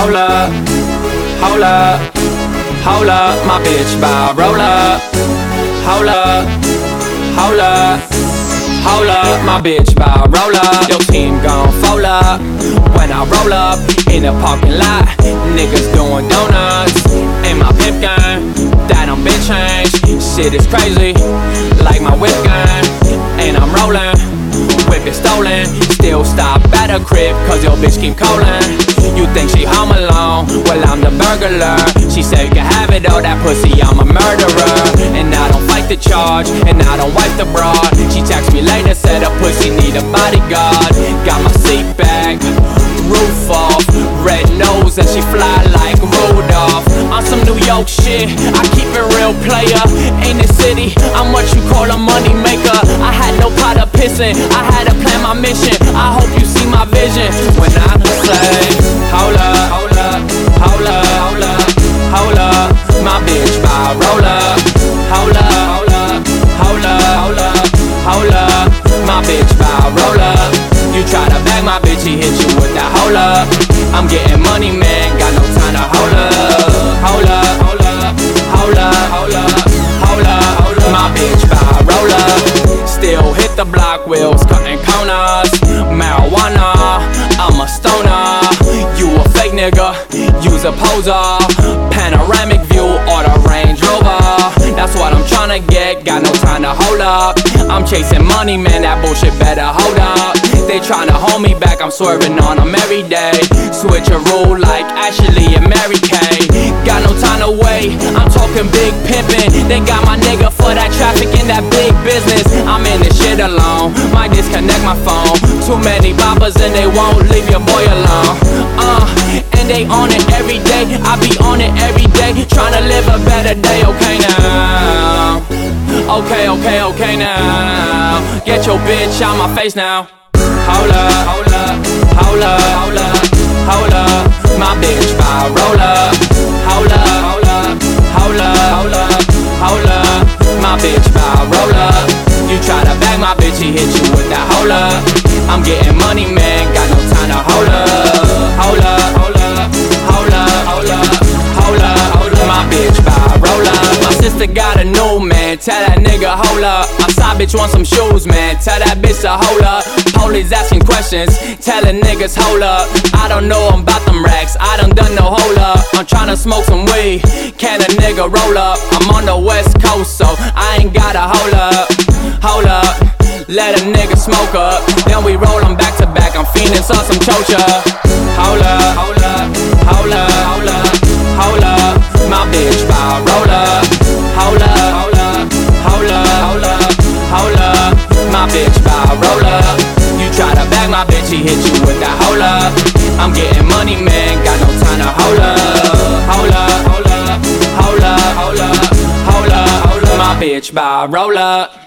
Hold up, hold up, hold up, my bitch by roll up. Hold up, hold up, hold up, my bitch by roll up. Your team gon' fold up when I roll up in the parking lot. Niggas doing donuts in my pimp game. That I'm been changed. Shit is crazy, like my whip game, and I'm rolling. Whip is stolen, still stop at a crib, cause your bitch keep calling. You think she home alone? Well, I'm the burglar. She said you can have it, all that pussy, I'm a murderer. And I don't fight the charge, and I don't wipe the broad. She texts me later, said a pussy need a bodyguard. Got my seat back, roof off, red nose, and she fly some shit, I keep it real, player. In the city, I'm what you call a money maker. I had no pot of pissing, I had to plan my mission. I hope you see my vision when I say, Hold up, hold up, hold up, hold up, hold up, my bitch by roll up. Hold up, hold up, hold up, hold up, hold up, my bitch by roll up. You try to bag my bitch, he hit you with that hold up. I'm getting money, man, the block wheels, cutting corners. Marijuana, I'm a stoner. You a fake nigga, use a poser. Panoramic view or the Range Rover. That's what I'm tryna get, got no time to hold up. I'm chasing money, man, that bullshit better hold up. They tryna hold me back, I'm swerving on them every day. Switch a rule like Ashley and Mary Kay. Got no time to wait, I'm talking big pimpin'. They got my nigga for that traffic in that big business. I'm in this shit alone, might disconnect my phone. Too many boppers and they won't leave your boy alone. Uh, and they on it every day, I be on it every day. Tryna live a better day, okay now. Okay, okay, okay now. Get your bitch out my face now. Hold up, hold up, hold up, hold up, hold up. My bitch roll up. Bitch by roll up. You try to bag my bitch, he hit you with that hold. I'm getting money, man, got no time to hold up. Hold up, hold up, hold up, hold up. My bitch by roll up. My sister got a new man, tell that nigga hold up. My side bitch want some shoes, man, tell that bitch to hold up. Police asking questions, telling niggas hold up. I don't know about them racks, I done done no. I'm tryna smoke some weed, can a nigga roll up? I'm on the west coast, so I ain't gotta hold up, hold up. Let a nigga smoke up, then we roll 'em back to back. I'm feeling some chocha. Hold up, hold up, hold up, bag my bitch, he hit you with that hold. I'm getting money, man, got no time to hold up. Hold up, hold up, hold. My bitch by roll up.